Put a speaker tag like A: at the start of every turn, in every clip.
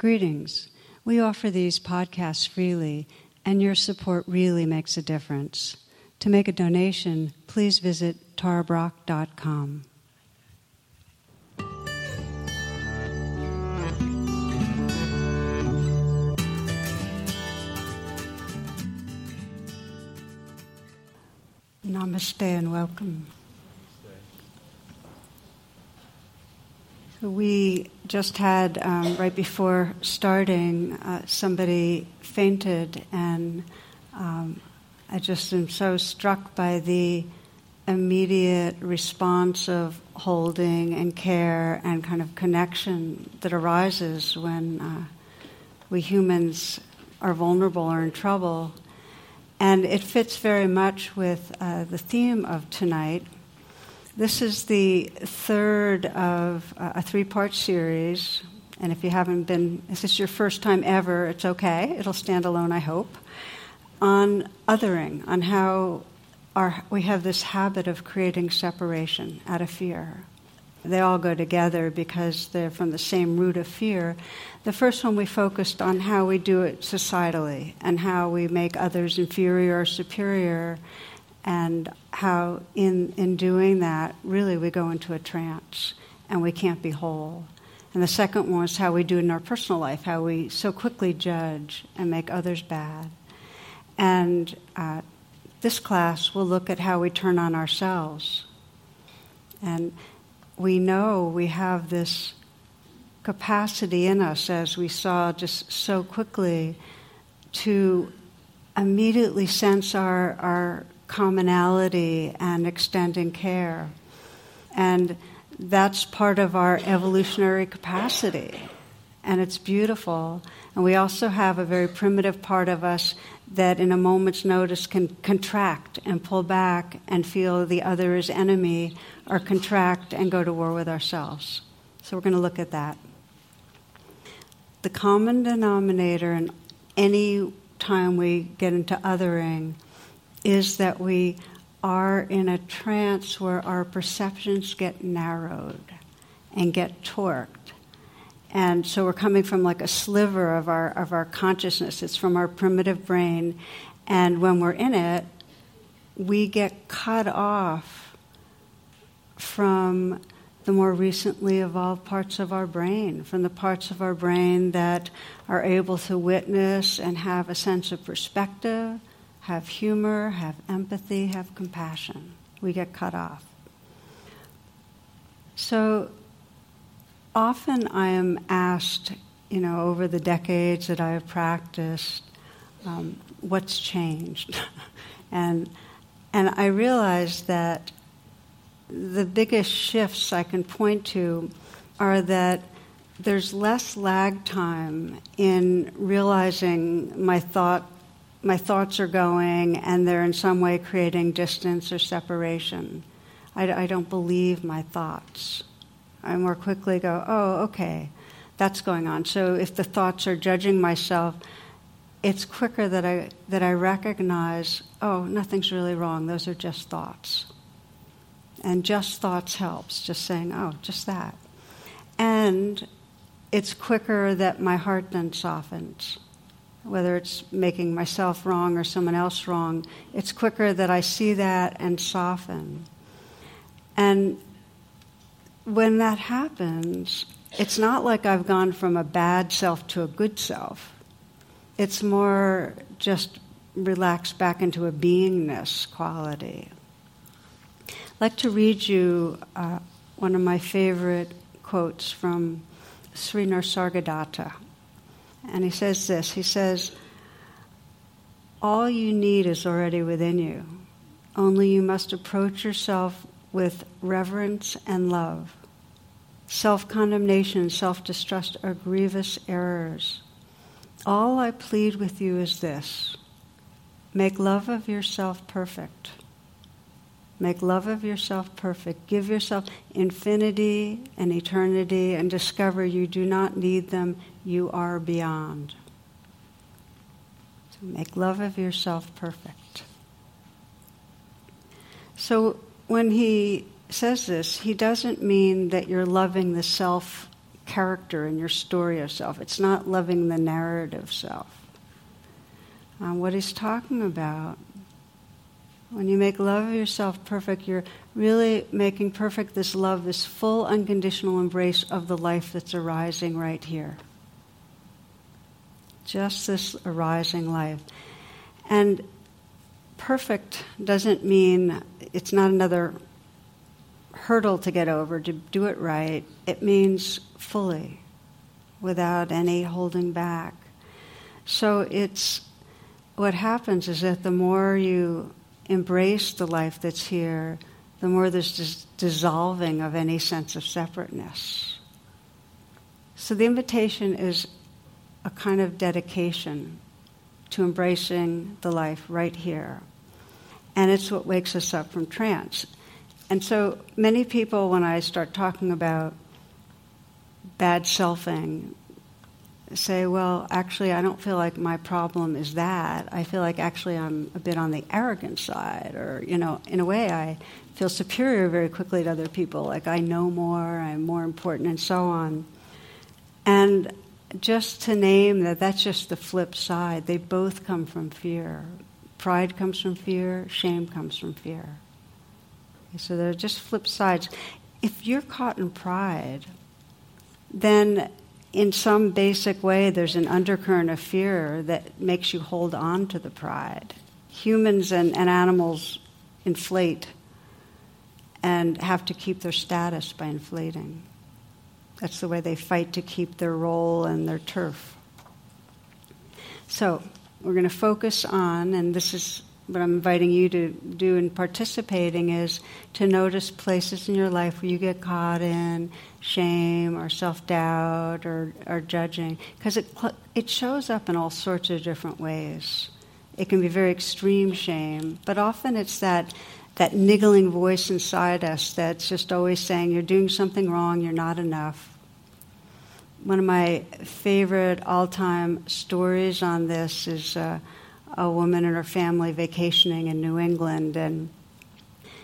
A: Greetings. We offer these podcasts freely, and your support really makes a difference. To make a donation, please visit tarabrach.com. Namaste and welcome. We just had, um, right before starting, uh, somebody fainted, and um, I just am so struck by the immediate response of holding and care and kind of connection that arises when uh, we humans are vulnerable or in trouble. And it fits very much with uh, the theme of tonight this is the third of uh, a three part series. And if you haven't been, if this is your first time ever, it's okay. It'll stand alone, I hope. On othering, on how our, we have this habit of creating separation out of fear. They all go together because they're from the same root of fear. The first one we focused on how we do it societally and how we make others inferior or superior and how in, in doing that, really we go into a trance and we can't be whole. And the second one is how we do in our personal life, how we so quickly judge and make others bad. And uh, this class will look at how we turn on ourselves. And we know we have this capacity in us, as we saw just so quickly, to immediately sense our, our commonality and extending care. And that's part of our evolutionary capacity. And it's beautiful. And we also have a very primitive part of us that, in a moment's notice, can contract and pull back and feel the other is enemy, or contract and go to war with ourselves. So, we're going to look at that. The common denominator in any time we get into othering is that we are in a trance where our perceptions get narrowed and get torqued. And so we're coming from like a sliver of our, of our consciousness. It's from our primitive brain. And when we're in it, we get cut off from the more recently evolved parts of our brain, from the parts of our brain that are able to witness and have a sense of perspective, have humor, have empathy, have compassion. We get cut off. So often I am asked, you know, over the decades that I have practiced, um, what's changed? and, and I realize that the biggest shifts I can point to are that there's less lag time in realizing my thought my thoughts are going and they're in some way creating distance or separation. I, I, don't believe my thoughts. I more quickly go, oh, okay, that's going on. So if the thoughts are judging myself, it's quicker that I, that I recognize, oh, nothing's really wrong. Those are just thoughts. And just thoughts helps, just saying, oh, just that. And it's quicker that my heart then softens whether it's making myself wrong or someone else wrong, it's quicker that I see that and soften. And when that happens, it's not like I've gone from a bad self to a good self. It's more just relaxed back into a beingness quality. I'd like to read you uh, one of my favorite quotes from Sri Nisargadatta. And he says this He says, All you need is already within you. Only you must approach yourself with reverence and love. Self condemnation self distrust are grievous errors. All I plead with you is this make love of yourself perfect. Make love of yourself perfect. Give yourself infinity and eternity and discover you do not need them. You are beyond. So make love of yourself perfect. So when he says this, he doesn't mean that you're loving the self character in your story of self. It's not loving the narrative self. Um, what he's talking about when you make love of yourself perfect, you're really making perfect this love, this full unconditional embrace of the life that's arising right here. Just this arising life. And perfect doesn't mean it's not another hurdle to get over to do it right. It means fully, without any holding back. So it's what happens is that the more you embrace the life that's here, the more there's this dissolving of any sense of separateness. So the invitation is a kind of dedication to embracing the life right here. And it's what wakes us up from trance. And so many people, when I start talking about bad selfing, say, well, actually, I don't feel like my problem is that. I feel like actually I'm a bit on the arrogant side, or, you know, in a way, I feel superior very quickly to other people, like I know more, I'm more important, and so on. And just to name that, that's just the flip side. They both come from fear. Pride comes from fear, shame comes from fear. So they're just flip sides. If you're caught in pride, then in some basic way, there's an undercurrent of fear that makes you hold on to the pride. Humans and, and animals inflate and have to keep their status by inflating. That's the way they fight to keep their role and their turf. So, we're going to focus on, and this is what I'm inviting you to do in participating is to notice places in your life where you get caught in shame or self doubt or, or judging, because it, it shows up in all sorts of different ways. It can be very extreme shame, but often it's that, that niggling voice inside us that's just always saying, You're doing something wrong, you're not enough. One of my favorite all time stories on this is. Uh, a woman and her family vacationing in New England, and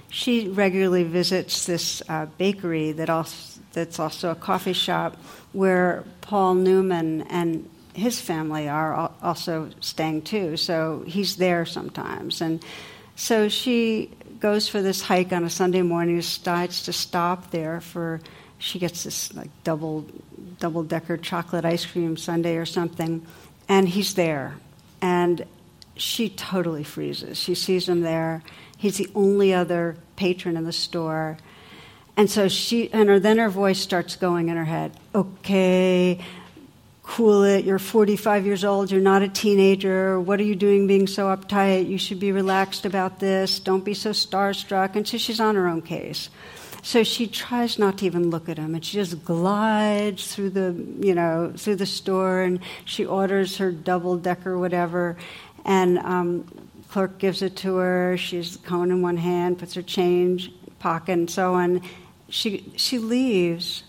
A: she regularly visits this uh, bakery that also, that's also a coffee shop where Paul Newman and his family are also staying too. So he's there sometimes, and so she goes for this hike on a Sunday morning. Decides to stop there for. She gets this like double double decker chocolate ice cream sundae or something, and he's there. And she totally freezes. She sees him there. He's the only other patron in the store. And so she, and her, then her voice starts going in her head. Okay, cool it. You're 45 years old. You're not a teenager. What are you doing being so uptight? You should be relaxed about this. Don't be so starstruck. And so she's on her own case. So she tries not to even look at him, and she just glides through the, you know, through the store, and she orders her double decker, whatever, and um, clerk gives it to her. She's cone in one hand, puts her change pocket, and so on. She she leaves,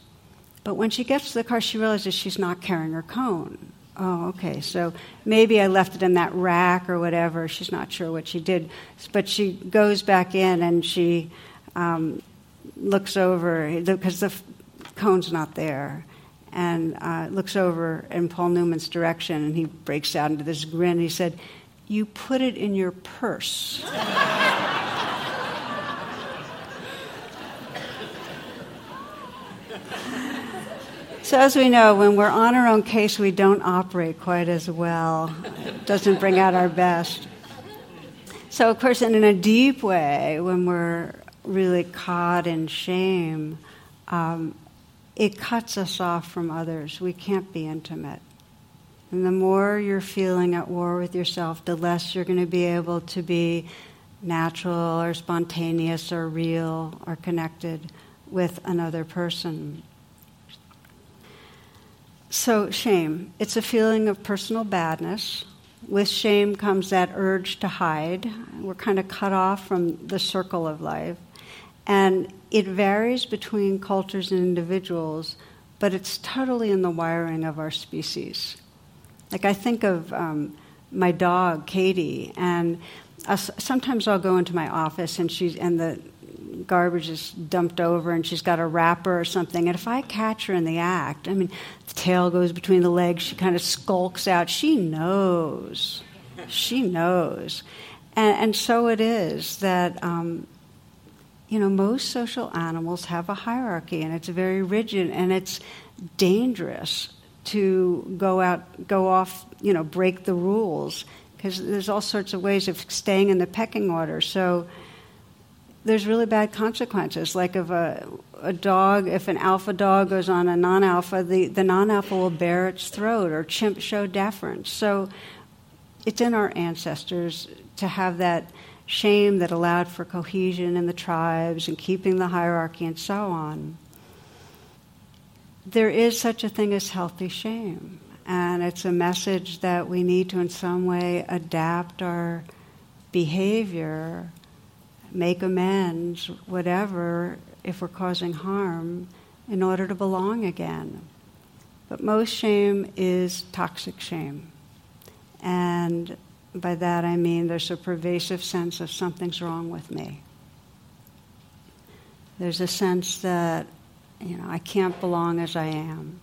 A: but when she gets to the car, she realizes she's not carrying her cone. Oh, okay. So maybe I left it in that rack or whatever. She's not sure what she did, but she goes back in and she um, looks over because the cone's not there and uh, looks over in Paul Newman's direction, and he breaks out into this grin. He said, you put it in your purse. so, as we know, when we're on our own case, we don't operate quite as well. It doesn't bring out our best. So, of course, in a deep way, when we're really caught in shame, um, it cuts us off from others. We can't be intimate. And the more you're feeling at war with yourself, the less you're going to be able to be natural or spontaneous or real or connected with another person. So, shame. It's a feeling of personal badness. With shame comes that urge to hide. We're kind of cut off from the circle of life. And it varies between cultures and individuals, but it's totally in the wiring of our species. Like I think of um, my dog, Katie, and sometimes I'll go into my office and she's and the garbage is dumped over and she's got a wrapper or something. And if I catch her in the act, I mean, the tail goes between the legs, she kind of skulks out. She knows. She knows. And, and so it is that, um, you know, most social animals have a hierarchy and it's very rigid and it's dangerous to go out, go off, you know, break the rules because there's all sorts of ways of staying in the pecking order. So there's really bad consequences. Like if a, a dog, if an alpha dog goes on a non alpha, the, the non alpha will bare its throat or chimp show deference. So it's in our ancestors to have that shame that allowed for cohesion in the tribes and keeping the hierarchy and so on. There is such a thing as healthy shame. And it's a message that we need to, in some way, adapt our behavior, make amends, whatever, if we're causing harm, in order to belong again. But most shame is toxic shame. And by that I mean there's a pervasive sense of something's wrong with me. There's a sense that, you know, I can't belong as I am.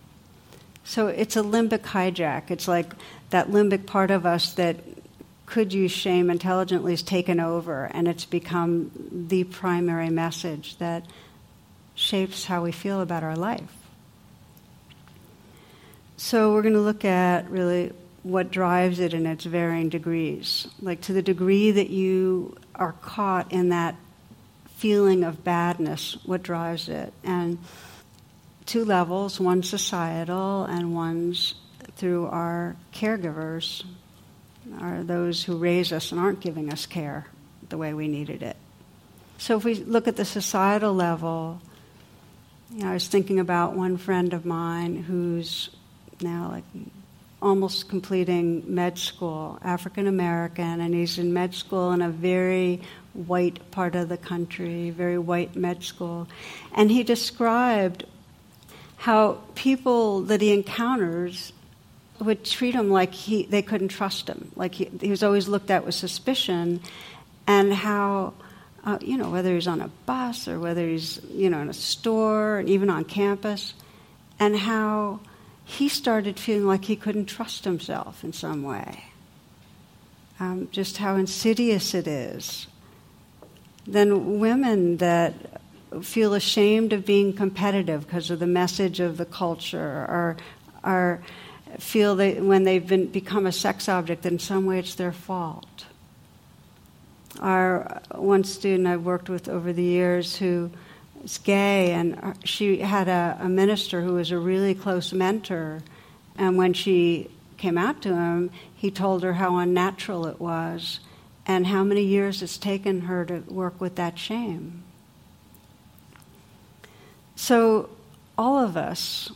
A: So it's a limbic hijack. It's like that limbic part of us that could use shame intelligently is taken over, and it's become the primary message that shapes how we feel about our life. So we're going to look at really what drives it in its varying degrees. Like to the degree that you are caught in that feeling of badness, what drives it. And two levels one societal and one's through our caregivers, are those who raise us and aren't giving us care the way we needed it. So if we look at the societal level, you know, I was thinking about one friend of mine who's now like almost completing med school, African American, and he's in med school in a very white part of the country, very white med school. And he described how people that he encounters would treat him like he, they couldn't trust him, like he, he was always looked at with suspicion, and how, uh, you know, whether he's on a bus or whether he's, you know, in a store, and even on campus, and how he started feeling like he couldn't trust himself in some way. Um, just how insidious it is. Then women that feel ashamed of being competitive because of the message of the culture or, feel that when they've been, become a sex object that in some way it's their fault. Our uh, one student I've worked with over the years who is gay, and uh, she had a, a minister who was a really close mentor, and when she came out to him, he told her how unnatural it was and how many years it's taken her to work with that shame. So, all of us,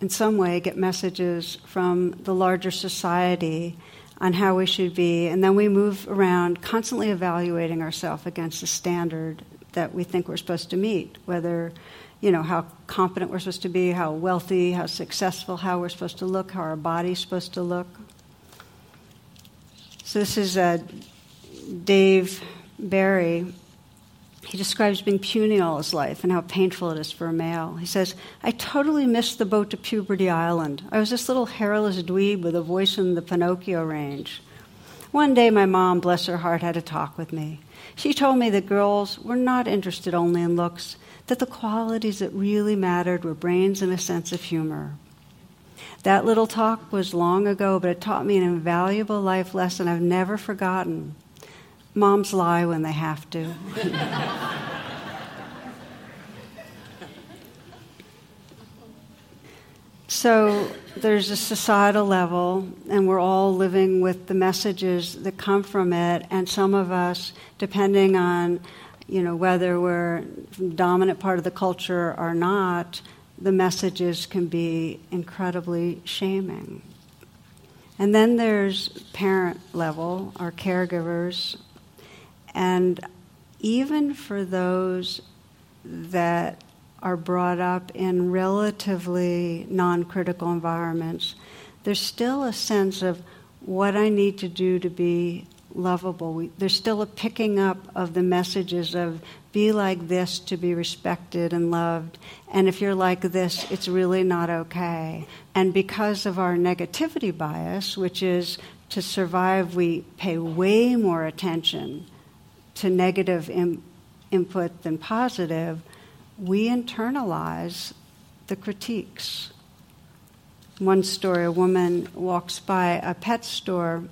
A: in some way, get messages from the larger society on how we should be, and then we move around constantly evaluating ourselves against the standard that we think we're supposed to meet, whether, you know, how competent we're supposed to be, how wealthy, how successful, how we're supposed to look, how our body's supposed to look. So, this is uh, Dave Barry he describes being puny all his life and how painful it is for a male. He says, I totally missed the boat to Puberty Island. I was this little hairless dweeb with a voice in the Pinocchio range. One day, my mom, bless her heart, had a talk with me. She told me that girls were not interested only in looks, that the qualities that really mattered were brains and a sense of humor. That little talk was long ago, but it taught me an invaluable life lesson I've never forgotten. Moms lie when they have to. so there's a societal level, and we're all living with the messages that come from it, and some of us, depending on you know whether we're dominant part of the culture or not, the messages can be incredibly shaming. And then there's parent level, our caregivers, and even for those that are brought up in relatively non critical environments, there's still a sense of what I need to do to be lovable. We, there's still a picking up of the messages of be like this to be respected and loved. And if you're like this, it's really not okay. And because of our negativity bias, which is to survive, we pay way more attention to negative input than positive, we internalize the critiques. One story a woman walks by a pet store,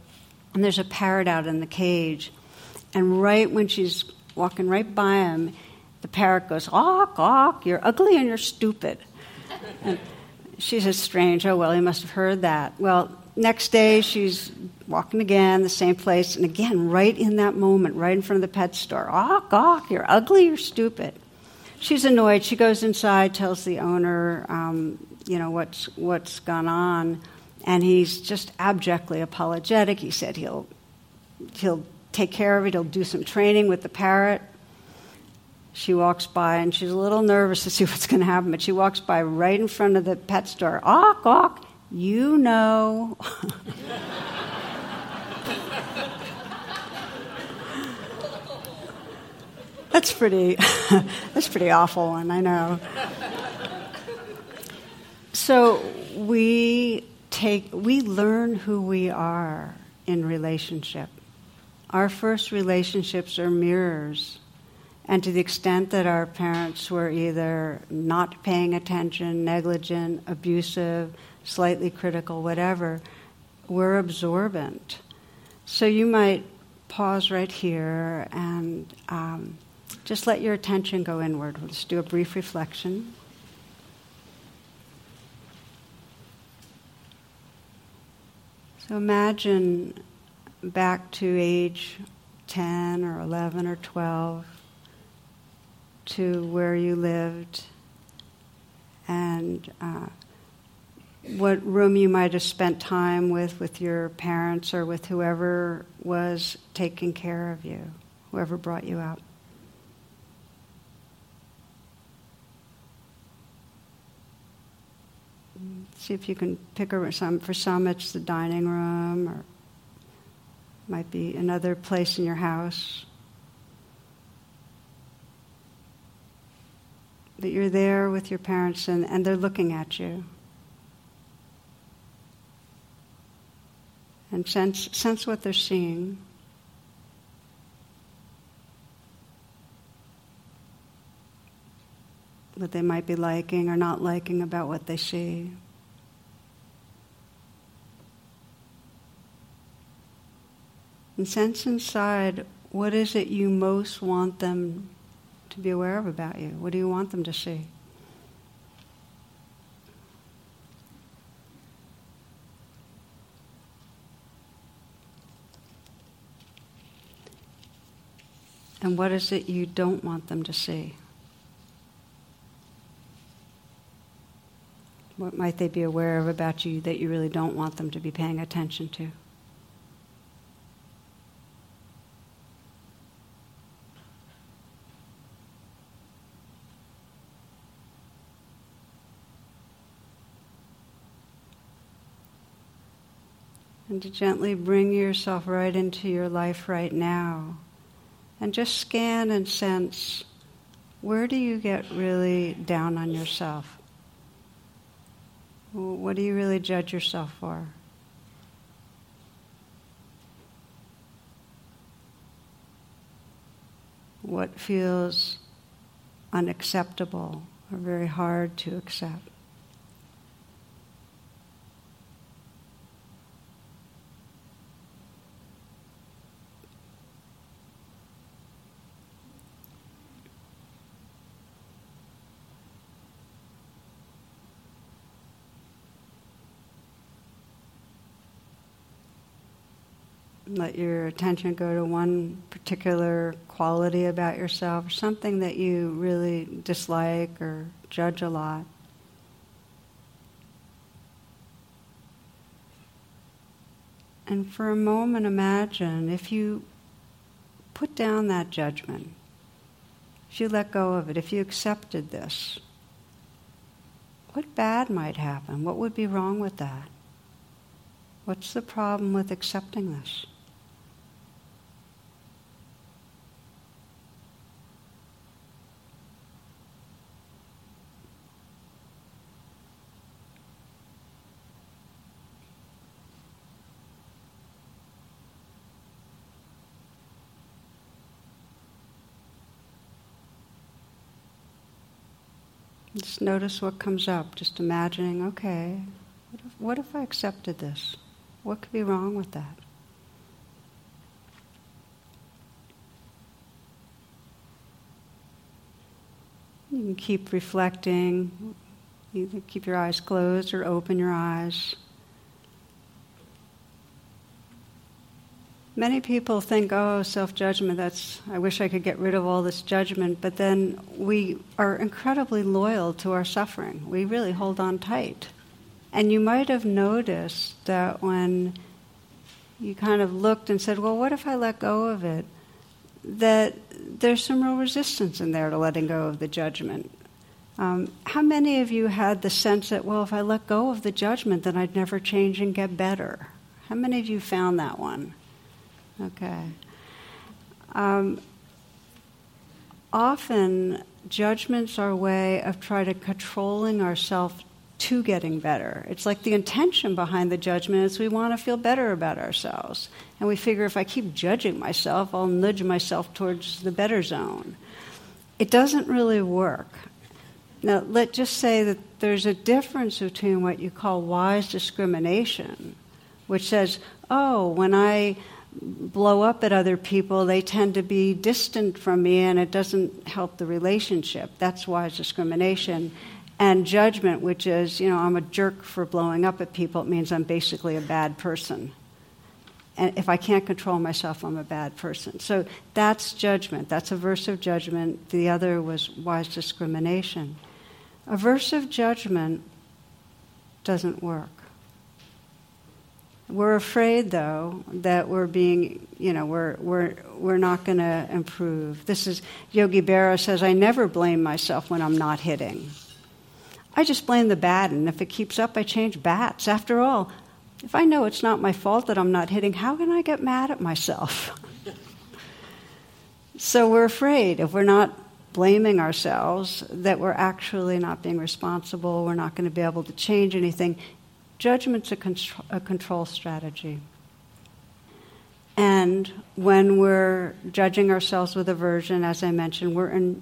A: and there's a parrot out in the cage. And right when she's walking right by him, the parrot goes, Awk, awk, you're ugly and you're stupid. And she says, Strange, oh, well, he must have heard that. Well, next day she's walking again, the same place, and again, right in that moment, right in front of the pet store, Awk, awk, you're ugly, you're stupid. She's annoyed. She goes inside, tells the owner, um, you know, what's, what's gone on, and he's just abjectly apologetic. He said he'll, he'll take care of it. He'll do some training with the parrot. She walks by and she's a little nervous to see what's going to happen, but she walks by right in front of the pet store. Awk, awk, you know. that's pretty that's pretty awful one, I know. So we take we learn who we are in relationship. Our first relationships are mirrors. And to the extent that our parents were either not paying attention, negligent, abusive, slightly critical, whatever, we're absorbent. So you might pause right here and um, just let your attention go inward. Just do a brief reflection. So imagine back to age 10 or 11 or 12 to where you lived and uh, what room you might have spent time with with your parents or with whoever was taking care of you, whoever brought you up. See if you can pick a some. For some, it's the dining room or might be another place in your house. That you're there with your parents and, and they're looking at you. And sense, sense what they're seeing. What they might be liking or not liking about what they see. And sense inside what is it you most want them to be aware of about you? What do you want them to see? And what is it you don't want them to see? What might they be aware of about you that you really don't want them to be paying attention to? And to gently bring yourself right into your life right now. And just scan and sense where do you get really down on yourself? What do you really judge yourself for? What feels unacceptable or very hard to accept? Let your attention go to one particular quality about yourself, something that you really dislike or judge a lot. And for a moment, imagine if you put down that judgment, if you let go of it, if you accepted this, what bad might happen? What would be wrong with that? What's the problem with accepting this? Notice what comes up, just imagining, okay, what if, what if I accepted this? What could be wrong with that? You can keep reflecting, either keep your eyes closed or open your eyes. Many people think, oh, self judgment, that's, I wish I could get rid of all this judgment, but then we are incredibly loyal to our suffering. We really hold on tight. And you might have noticed that when you kind of looked and said, well, what if I let go of it? That there's some real resistance in there to letting go of the judgment. Um, how many of you had the sense that, well, if I let go of the judgment, then I'd never change and get better? How many of you found that one? Okay. Um, often, judgments are a way of trying to controlling ourselves to getting better. It's like the intention behind the judgment is we want to feel better about ourselves. And we figure if I keep judging myself, I'll nudge myself towards the better zone. It doesn't really work. Now, let's just say that there's a difference between what you call wise discrimination, which says, oh, when I blow up at other people, they tend to be distant from me and it doesn't help the relationship. That's wise discrimination. And judgment, which is, you know, I'm a jerk for blowing up at people, it means I'm basically a bad person. And if I can't control myself, I'm a bad person. So that's judgment. That's aversive judgment. The other was wise discrimination. Aversive judgment doesn't work. We're afraid, though, that we're being, you know, we're, we're, we're not going to improve. This is, Yogi Berra says, I never blame myself when I'm not hitting. I just blame the bat, and if it keeps up, I change bats. After all, if I know it's not my fault that I'm not hitting, how can I get mad at myself? so we're afraid if we're not blaming ourselves that we're actually not being responsible, we're not going to be able to change anything. Judgment's a, control, a control strategy. And when we're judging ourselves with aversion, as I mentioned, we're in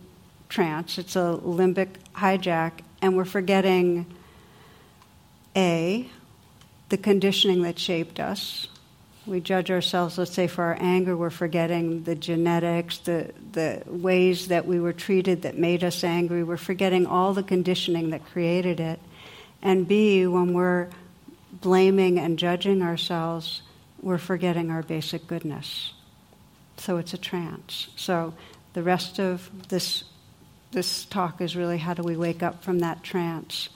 A: trance. It's a limbic hijack, and we're forgetting A, the conditioning that shaped us. We judge ourselves, let's say, for our anger, we're forgetting the genetics, the, the ways that we were treated that made us angry. We're forgetting all the conditioning that created it. And B, when we're blaming and judging ourselves, we're forgetting our basic goodness. So it's a trance. So the rest of this, this talk is really how do we wake up from that trance?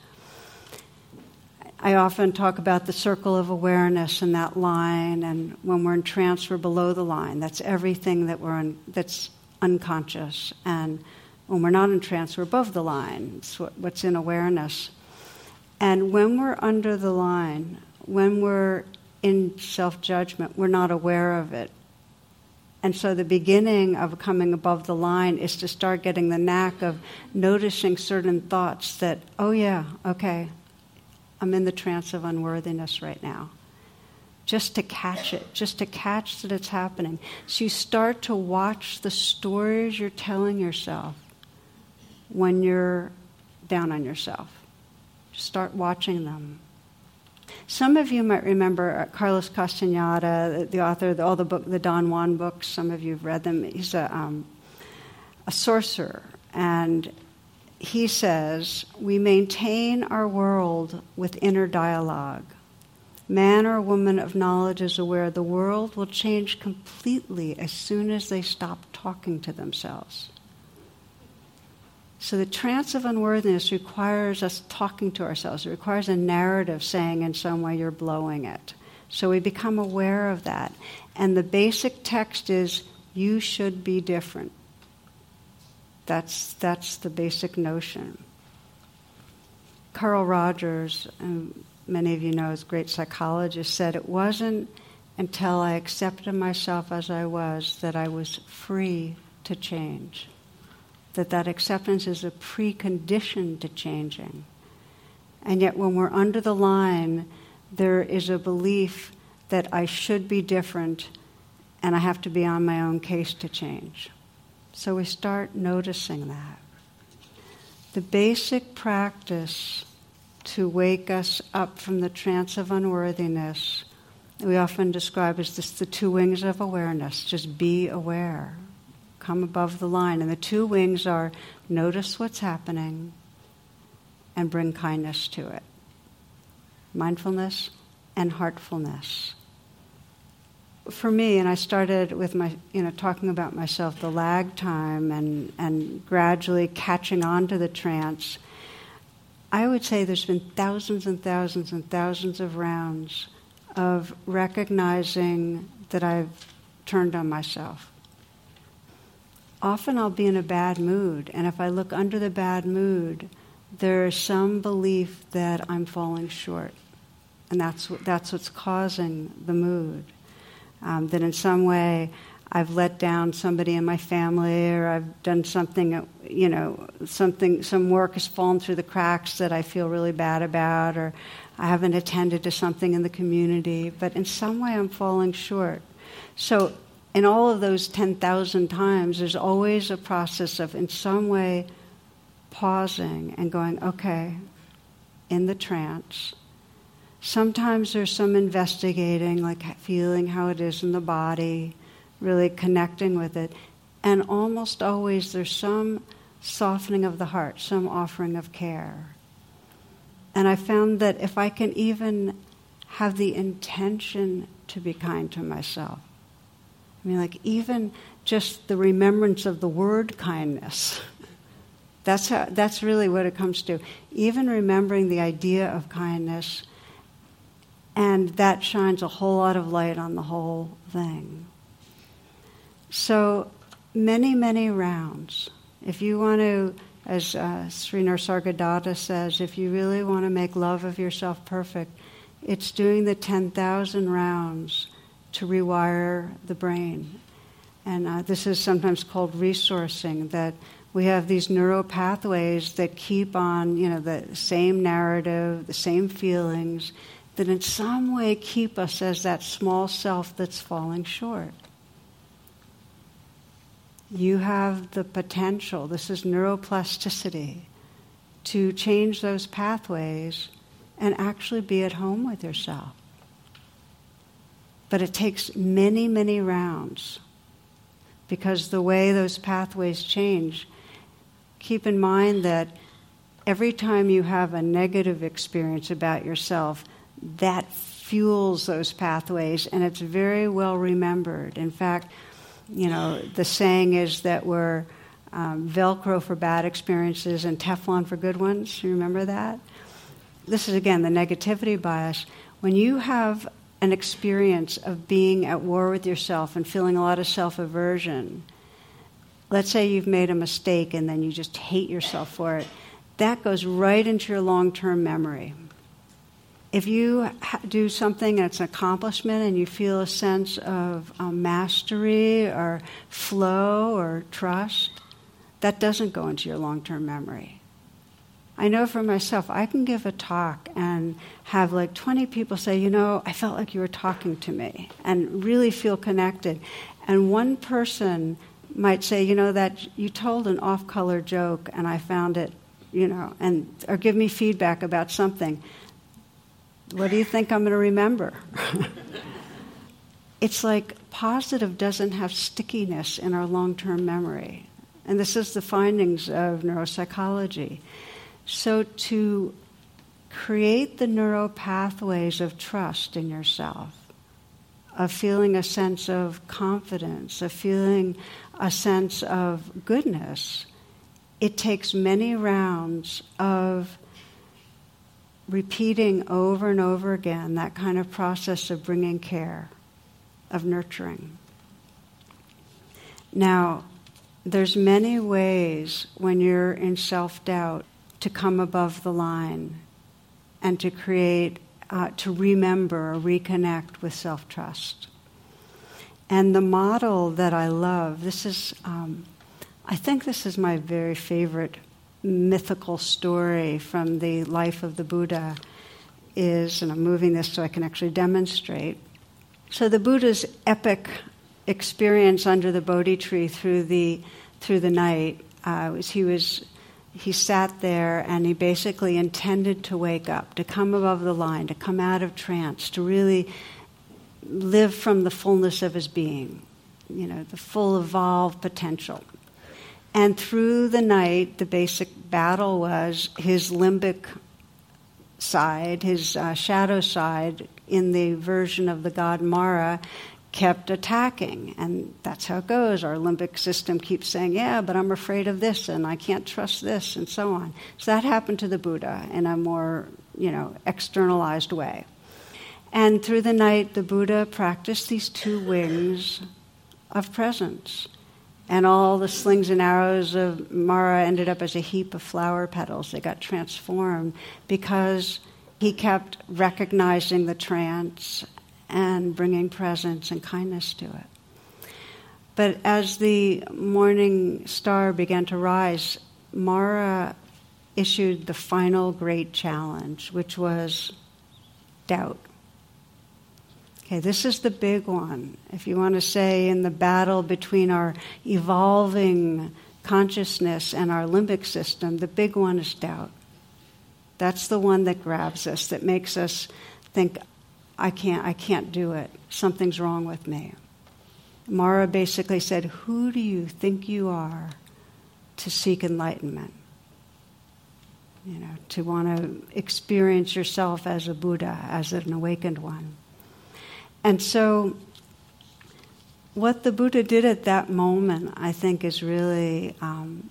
A: I often talk about the circle of awareness and that line, and when we're in trance, we're below the line. That's everything that we're in, that's unconscious. And when we're not in trance, we're above the line. It's what's in awareness. And when we're under the line, when we're in self judgment, we're not aware of it. And so the beginning of coming above the line is to start getting the knack of noticing certain thoughts that, oh, yeah, okay, I'm in the trance of unworthiness right now. Just to catch it, just to catch that it's happening. So you start to watch the stories you're telling yourself when you're down on yourself. Start watching them. Some of you might remember uh, Carlos Castaneda, the author of all the book, the Don Juan books. Some of you have read them. He's a, um, a sorcerer, and he says we maintain our world with inner dialogue. Man or woman of knowledge is aware the world will change completely as soon as they stop talking to themselves. So the trance of unworthiness requires us talking to ourselves. It requires a narrative saying in some way you're blowing it. So we become aware of that. And the basic text is you should be different. That's, that's the basic notion. Carl Rogers, um, many of you know, is a great psychologist, said it wasn't until I accepted myself as I was that I was free to change that that acceptance is a precondition to changing. And yet, when we're under the line, there is a belief that I should be different and I have to be on my own case to change. So we start noticing that. the basic practice to wake us up from the trance of unworthiness we often describe as this the two wings of awareness just be aware come above the line. And the two wings are notice what's happening and bring kindness to it. Mindfulness and heartfulness. For me, and I started with my, you know, talking about myself, the lag time and, and gradually catching on to the trance, I would say there's been thousands and thousands and thousands of rounds of recognizing that I've turned on myself. Often I'll be in a bad mood, and if I look under the bad mood, there is some belief that I'm falling short. And that's, that's what's causing the mood um, that in some way I've let down somebody in my family or I've done something, you know, something, some work has fallen through the cracks that I feel really bad about or I haven't attended to something in the community, but in some way I'm falling short. So in all of those 10,000 times, there's always a process of in some way pausing and going, okay, in the trance, Sometimes there's some investigating, like feeling how it is in the body, really connecting with it. And almost always there's some softening of the heart, some offering of care. And I found that if I can even have the intention to be kind to myself, I mean, like even just the remembrance of the word kindness. That's, how, that's really what it comes to. Even remembering the idea of kindness and that shines a whole lot of light on the whole thing. So, many, many rounds. If you want to, as uh, Sri says, if you really want to make love of yourself perfect, it's doing the 10,000 rounds to rewire the brain. And uh, this is sometimes called resourcing, that we have these neural pathways that keep on, you know, the same narrative, the same feelings, that in some way keep us as that small self that's falling short. You have the potential, this is neuroplasticity, to change those pathways and actually be at home with yourself. But it takes many, many rounds because the way those pathways change, keep in mind that every time you have a negative experience about yourself, that fuels those pathways, and it's very well remembered. In fact, you know, the saying is that we're um, Velcro for bad experiences and Teflon for good ones. You remember that? This is again the negativity bias. When you have an experience of being at war with yourself and feeling a lot of self aversion, let's say you've made a mistake and then you just hate yourself for it, that goes right into your long term memory. If you do something and it's an accomplishment and you feel a sense of um, mastery or flow or trust, that doesn't go into your long term memory. I know for myself, I can give a talk and have like 20 people say, you know, I felt like you were talking to me and really feel connected. And one person might say, you know, that you told an off color joke and I found it, you know, and or give me feedback about something what do you think I'm going to remember? it's like positive doesn't have stickiness in our long term memory. And this is the findings of neuropsychology. So, to create the neural pathways of trust in yourself, of feeling a sense of confidence, of feeling a sense of goodness, it takes many rounds of repeating over and over again that kind of process of bringing care, of nurturing. Now, there's many ways when you're in self-doubt to come above the line and to create, uh, to remember or reconnect with self-trust. And the model that I love, this is, um, I think this is my very favorite mythical story from the life of the Buddha is, and I'm moving this so I can actually demonstrate. So the Buddha's epic experience under the Bodhi tree through the through the night uh, was he was he sat there and he basically intended to wake up, to come above the line, to come out of trance, to really live from the fullness of his being, you know, the full evolved potential. And through the night, the basic battle was his limbic side, his uh, shadow side, in the version of the god Mara, kept attacking. And that's how it goes. Our limbic system keeps saying, Yeah, but I'm afraid of this and I can't trust this, and so on. So that happened to the Buddha in a more, you know, externalized way. And through the night, the Buddha practiced these two wings of presence. And all the slings and arrows of Mara ended up as a heap of flower petals. They got transformed because he kept recognizing the trance and bringing presence and kindness to it. But as the morning star began to rise, Mara issued the final great challenge, which was doubt. Okay, this is the big one. If you want to say in the battle between our evolving consciousness and our limbic system, the big one is doubt. That's the one that grabs us, that makes us think, I can't, I can't do it. Something's wrong with me. Mara basically said, Who do you think you are to seek enlightenment? You know, to want to experience yourself as a Buddha, as an awakened one. And so, what the Buddha did at that moment, I think, is really um,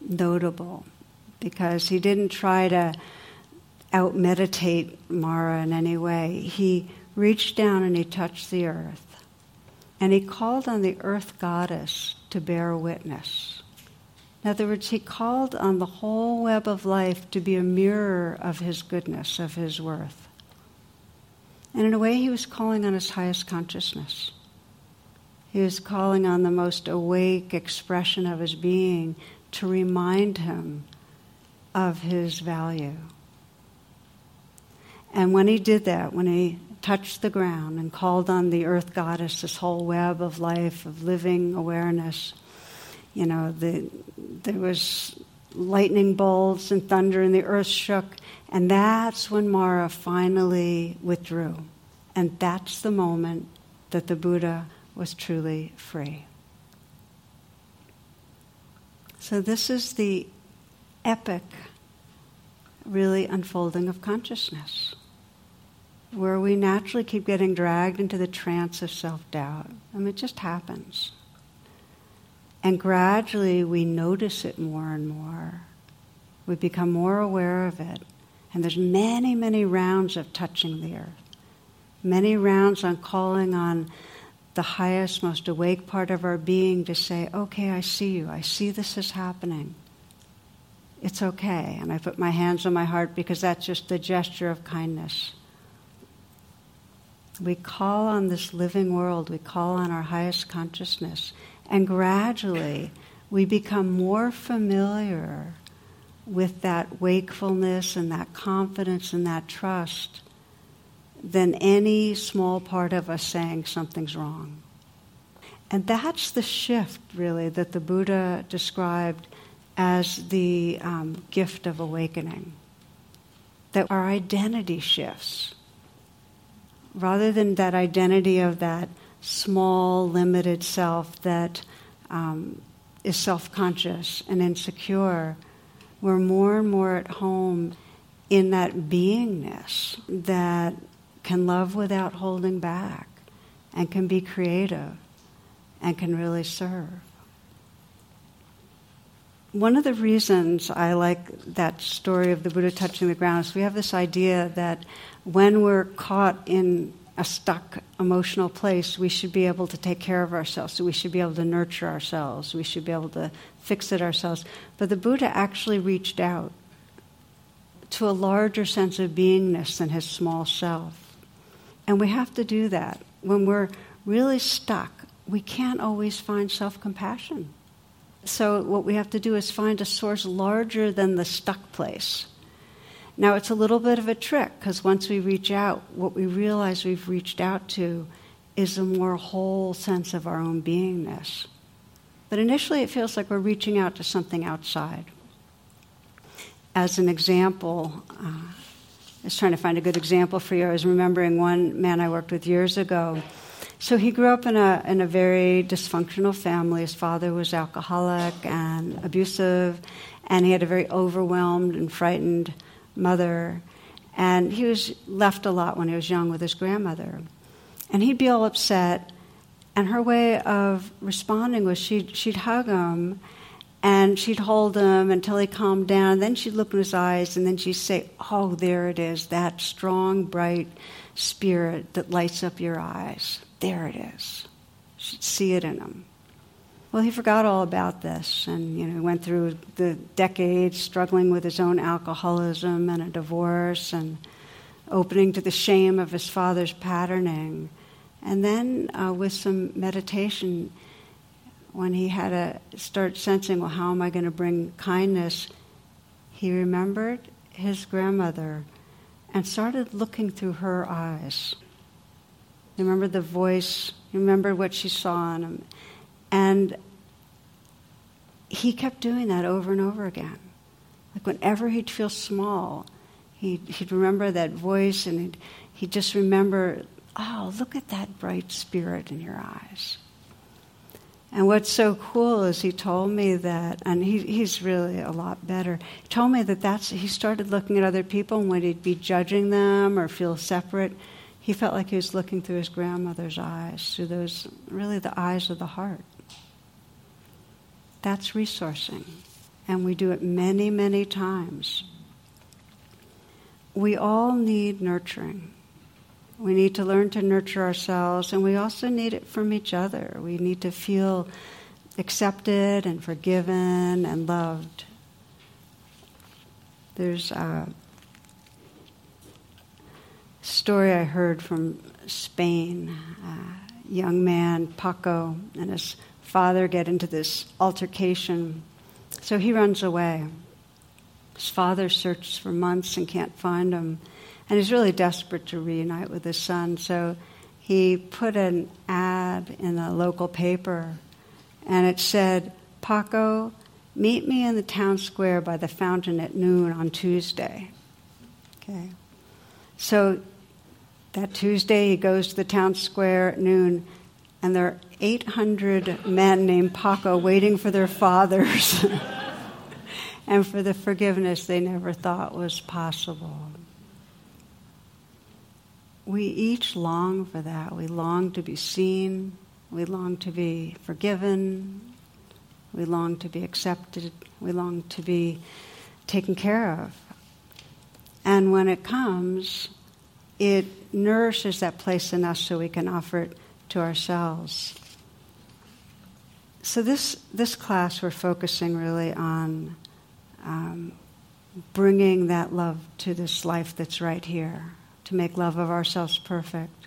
A: notable because he didn't try to out meditate Mara in any way. He reached down and he touched the earth. And he called on the earth goddess to bear witness. In other words, he called on the whole web of life to be a mirror of his goodness, of his worth. And in a way, he was calling on his highest consciousness. He was calling on the most awake expression of his being to remind him of his value. And when he did that, when he touched the ground and called on the earth goddess, this whole web of life, of living awareness, you know, the, there was lightning bolts and thunder, and the earth shook. And that's when Mara finally withdrew. And that's the moment that the Buddha was truly free. So, this is the epic, really unfolding of consciousness where we naturally keep getting dragged into the trance of self doubt. I mean, it just happens. And gradually we notice it more and more. We become more aware of it. And there's many, many rounds of touching the earth, many rounds on calling on the highest, most awake part of our being to say, okay, I see you. I see this is happening. It's okay. And I put my hands on my heart because that's just the gesture of kindness. We call on this living world, we call on our highest consciousness, and gradually we become more familiar with that wakefulness and that confidence and that trust than any small part of us saying something's wrong. And that's the shift, really, that the Buddha described as the um, gift of awakening. That our identity shifts rather than that identity of that small, limited self that um, is self conscious and insecure, we're more and more at home in that beingness that can love without holding back and can be creative and can really serve. One of the reasons I like that story of the Buddha touching the ground is we have this idea that when we're caught in a stuck emotional place, we should be able to take care of ourselves. So we should be able to nurture ourselves. We should be able to fix it ourselves. But the Buddha actually reached out to a larger sense of beingness than his small self. And we have to do that. When we're really stuck, we can't always find self compassion. So, what we have to do is find a source larger than the stuck place now, it's a little bit of a trick because once we reach out, what we realize we've reached out to is a more whole sense of our own beingness. But initially, it feels like we're reaching out to something outside. as an example, uh, I was trying to find a good example for you. I was remembering one man I worked with years ago. So he grew up in a, in a very dysfunctional family. His father was alcoholic and abusive, and he had a very overwhelmed and frightened mother. And he was left a lot when he was young with his grandmother. And he'd be all upset. And her way of responding was she'd, she'd hug him and she'd hold him until he calmed down. Then she'd look in his eyes, and then she'd say, Oh, there it is, that strong, bright spirit that lights up your eyes. There it is. She'd see it in him. Well, he forgot all about this and, you know, went through the decades struggling with his own alcoholism and a divorce and opening to the shame of his father's patterning. And then, uh, with some meditation, when he had to start sensing, well, how am I going to bring kindness, he remembered his grandmother and started looking through her eyes. He remembered the voice, he remembered what she saw in him. And he kept doing that over and over again. Like whenever he'd feel small, he'd, he'd remember that voice and he'd, he'd just remember, oh, look at that bright spirit in your eyes. And what's so cool is he told me that, and he, he's really a lot better. He told me that that's, he started looking at other people and when he'd be judging them or feel separate, he felt like he was looking through his grandmother's eyes, through those, really the eyes of the heart. That's resourcing. And we do it many, many times. We all need nurturing. We need to learn to nurture ourselves, and we also need it from each other. We need to feel accepted and forgiven and loved. There's a story I heard from Spain. A young man, Paco, and his father get into this altercation. So he runs away. His father searches for months and can't find him. And he's really desperate to reunite with his son. So he put an ad in a local paper, and it said, Paco, meet me in the town square by the fountain at noon on Tuesday. Okay. So that Tuesday, he goes to the town square at noon, and there are 800 men named Paco waiting for their fathers and for the forgiveness they never thought was possible we each long for that. We long to be seen. We long to be forgiven. We long to be accepted. We long to be taken care of. And when it comes, it nourishes that place in us so we can offer it to ourselves. So, this, this class, we're focusing really on um, bringing that love to this life that's right here to make love of ourselves perfect.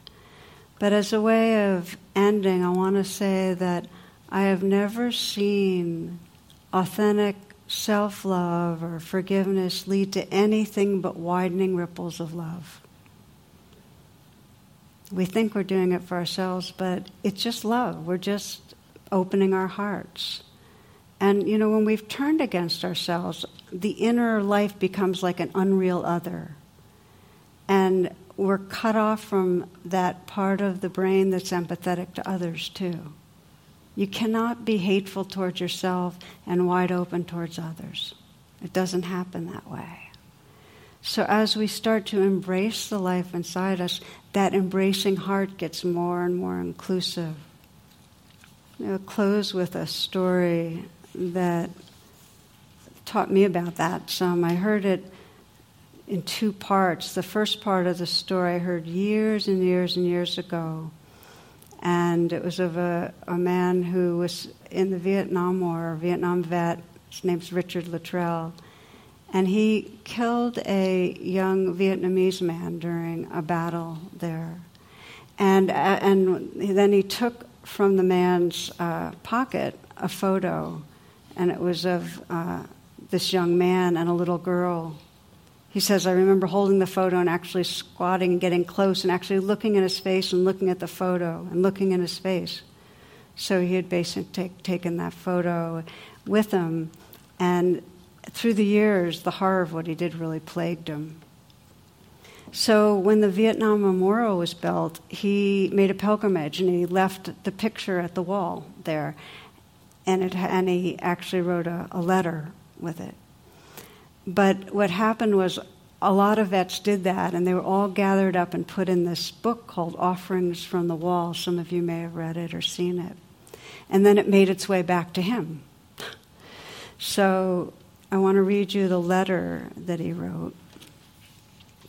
A: But as a way of ending, I want to say that I have never seen authentic self love or forgiveness lead to anything but widening ripples of love. We think we're doing it for ourselves, but it's just love. We're just opening our hearts. And, you know, when we've turned against ourselves, the inner life becomes like an unreal other. And we're cut off from that part of the brain that's empathetic to others, too. You cannot be hateful towards yourself and wide open towards others. It doesn't happen that way. So, as we start to embrace the life inside us, that embracing heart gets more and more inclusive. I'll close with a story that taught me about that some. I heard it in two parts. The first part of the story I heard years and years and years ago. And it was of a, a man who was in the Vietnam War, a Vietnam vet. His name's Richard Luttrell. And he killed a young Vietnamese man during a battle there. And, uh, and then he took from the man's uh, pocket a photo, and it was of uh, this young man and a little girl he says, I remember holding the photo and actually squatting and getting close and actually looking in his face and looking at the photo and looking in his face. So he had basically take, taken that photo with him. And through the years, the horror of what he did really plagued him. So when the Vietnam Memorial was built, he made a pilgrimage and he left the picture at the wall there. And, it, and he actually wrote a, a letter with it. But what happened was a lot of vets did that, and they were all gathered up and put in this book called Offerings from the Wall. Some of you may have read it or seen it. And then it made its way back to him. So I want to read you the letter that he wrote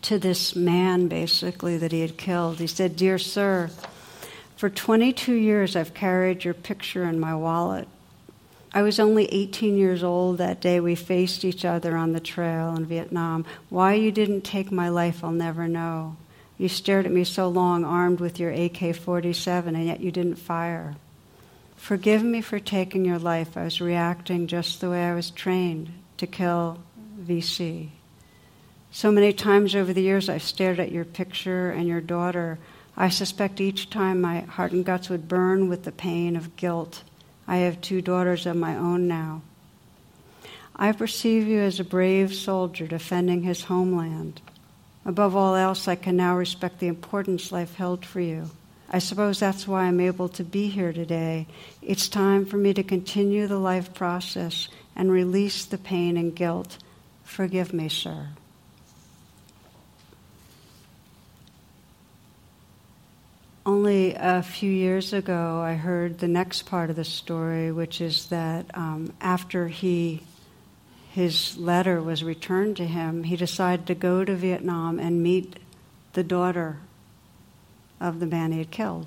A: to this man, basically, that he had killed. He said, Dear Sir, for 22 years I've carried your picture in my wallet. I was only 18 years old that day we faced each other on the trail in Vietnam. Why you didn't take my life, I'll never know. You stared at me so long, armed with your AK 47, and yet you didn't fire. Forgive me for taking your life. I was reacting just the way I was trained to kill VC. So many times over the years, I've stared at your picture and your daughter. I suspect each time my heart and guts would burn with the pain of guilt I have two daughters of my own now. I perceive you as a brave soldier defending his homeland. Above all else, I can now respect the importance life held for you. I suppose that's why I'm able to be here today. It's time for me to continue the life process and release the pain and guilt. Forgive me, sir. Only a few years ago, I heard the next part of the story, which is that um, after he, his letter was returned to him, he decided to go to Vietnam and meet the daughter of the man he had killed.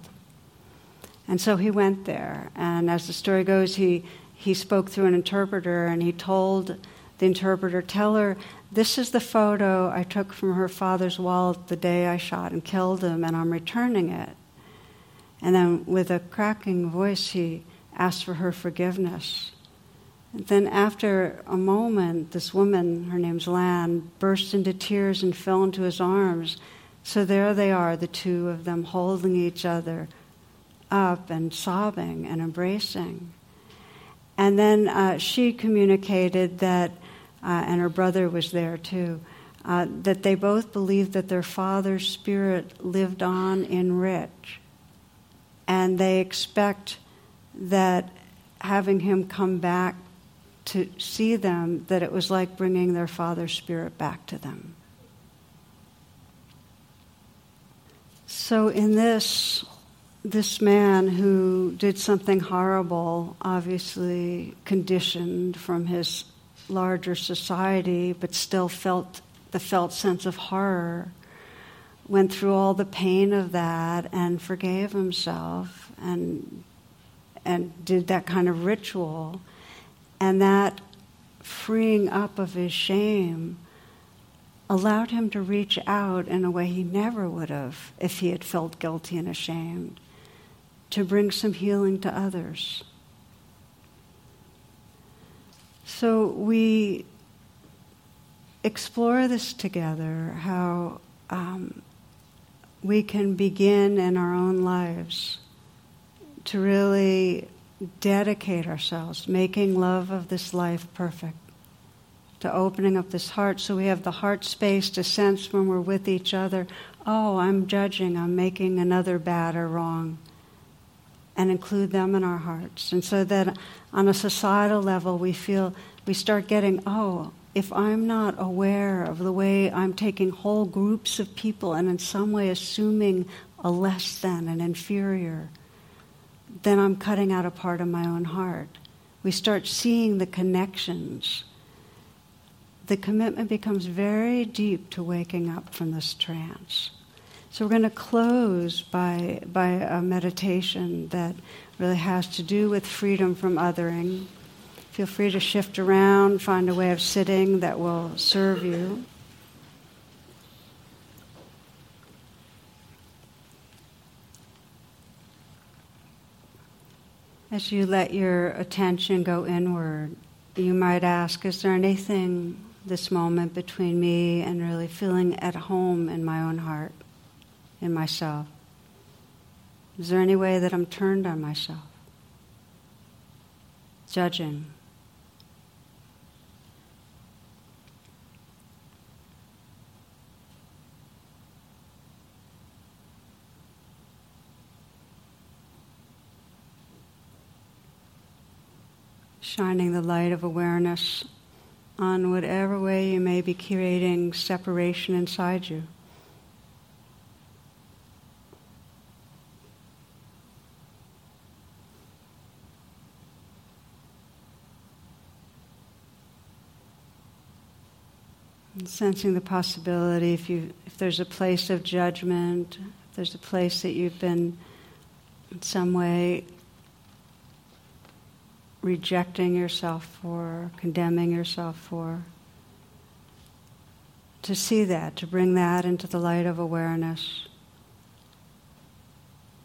A: And so he went there, and as the story goes, he, he spoke through an interpreter and he told the interpreter, Tell her, this is the photo I took from her father's wallet the day I shot and killed him, and I'm returning it. And then, with a cracking voice, he asked for her forgiveness. And then, after a moment, this woman, her name's Lan, burst into tears and fell into his arms. So there they are, the two of them holding each other up and sobbing and embracing. And then uh, she communicated that, uh, and her brother was there too, uh, that they both believed that their father's spirit lived on in Rich and they expect that having him come back to see them, that it was like bringing their father's spirit back to them. So, in this, this man who did something horrible, obviously conditioned from his larger society, but still felt the felt sense of horror went through all the pain of that and forgave himself and and did that kind of ritual. And that freeing up of his shame allowed him to reach out in a way he never would have if he had felt guilty and ashamed to bring some healing to others. So we explore this together how um, we can begin in our own lives to really dedicate ourselves, making love of this life perfect, to opening up this heart so we have the heart space to sense when we're with each other, oh, I'm judging, I'm making another bad or wrong, and include them in our hearts. And so that on a societal level, we feel, we start getting, oh, if I'm not aware of the way I'm taking whole groups of people and in some way assuming a less than, an inferior, then I'm cutting out a part of my own heart. We start seeing the connections. The commitment becomes very deep to waking up from this trance. So we're going to close by, by a meditation that really has to do with freedom from othering Feel free to shift around, find a way of sitting that will serve you. As you let your attention go inward, you might ask Is there anything this moment between me and really feeling at home in my own heart, in myself? Is there any way that I'm turned on myself? Judging. Shining the light of awareness on whatever way you may be creating separation inside you. Sensing the possibility if you if there's a place of judgment, if there's a place that you've been in some way rejecting yourself for, condemning yourself for. To see that, to bring that into the light of awareness.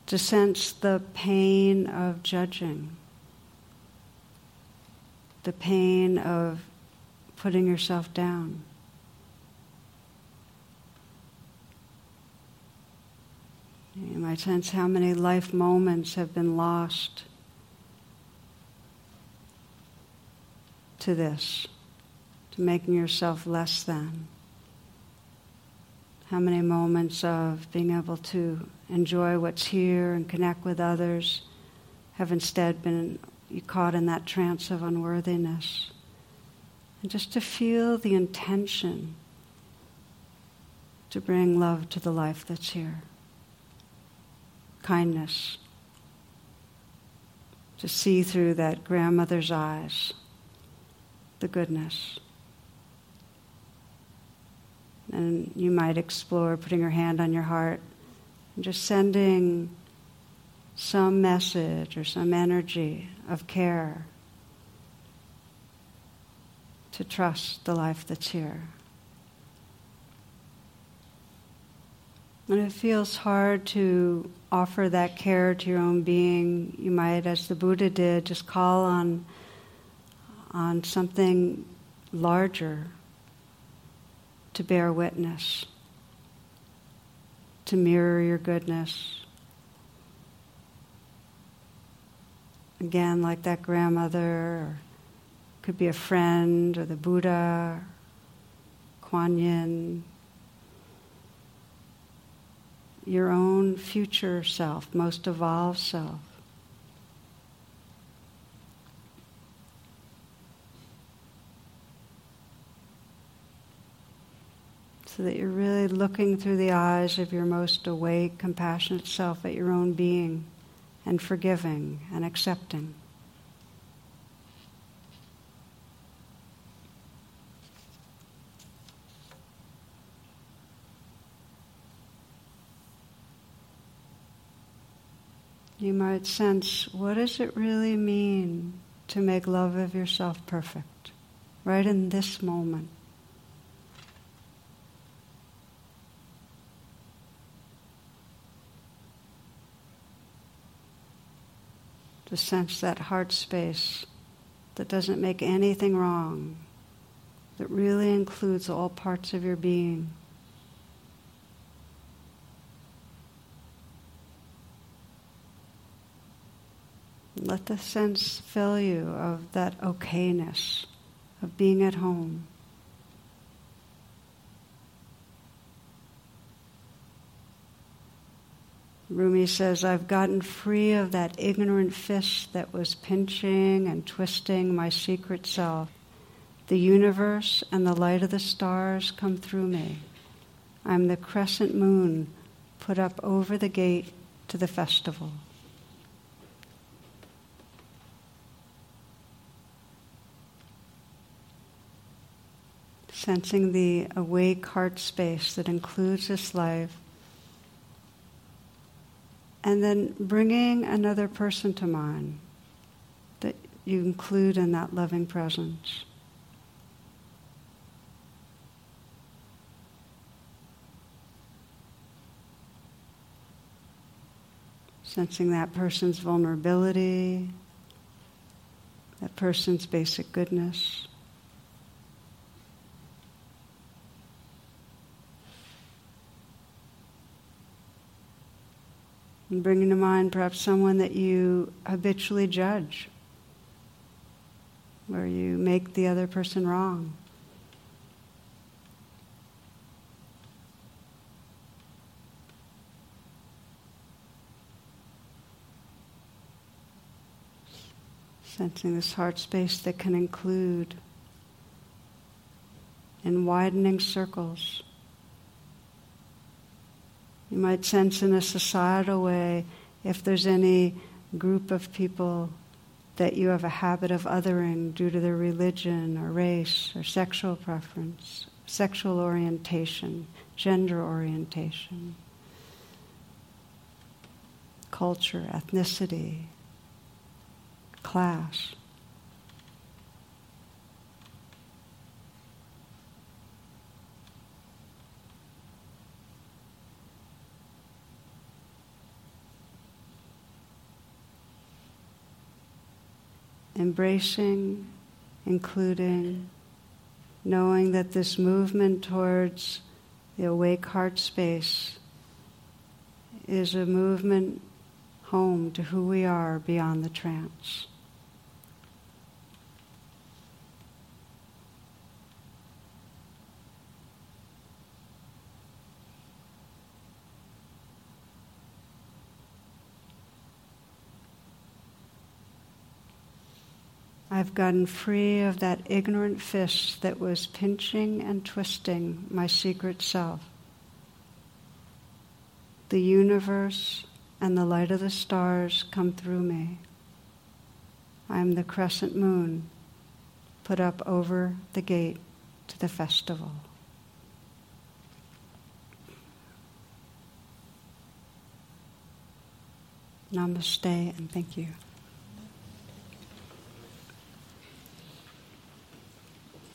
A: To sense the pain of judging, the pain of putting yourself down. You might sense how many life moments have been lost to this, to making yourself less than? How many moments of being able to enjoy what's here and connect with others have instead been caught in that trance of unworthiness? And just to feel the intention to bring love to the life that's here, kindness, to see through that grandmother's eyes the goodness. And you might explore putting your hand on your heart and just sending some message or some energy of care to trust the life that's here. And it feels hard to offer that care to your own being. You might, as the Buddha did, just call on on something larger to bear witness, to mirror your goodness. Again, like that grandmother, could be a friend, or the Buddha, Kuan Yin, your own future self, most evolved self. so that you're really looking through the eyes of your most awake, compassionate self at your own being and forgiving and accepting. You might sense what does it really mean to make love of yourself perfect right in this moment? to sense that heart space that doesn't make anything wrong, that really includes all parts of your being. Let the sense fill you of that okayness, of being at home. Rumi says, I've gotten free of that ignorant fist that was pinching and twisting my secret self. The universe and the light of the stars come through me. I'm the crescent moon put up over the gate to the festival. Sensing the awake heart space that includes this life and then bringing another person to mind that you include in that loving presence. Sensing that person's vulnerability, that person's basic goodness. And bringing to mind perhaps someone that you habitually judge, where you make the other person wrong. Sensing this heart space that can include in widening circles. You might sense in a societal way if there's any group of people that you have a habit of othering due to their religion or race or sexual preference, sexual orientation, gender orientation, culture, ethnicity, class. Embracing, including, knowing that this movement towards the awake heart space is a movement home to who we are beyond the trance. I've gotten free of that ignorant fist that was pinching and twisting my secret self. The universe and the light of the stars come through me. I am the crescent moon put up over the gate to the festival. Namaste and thank you.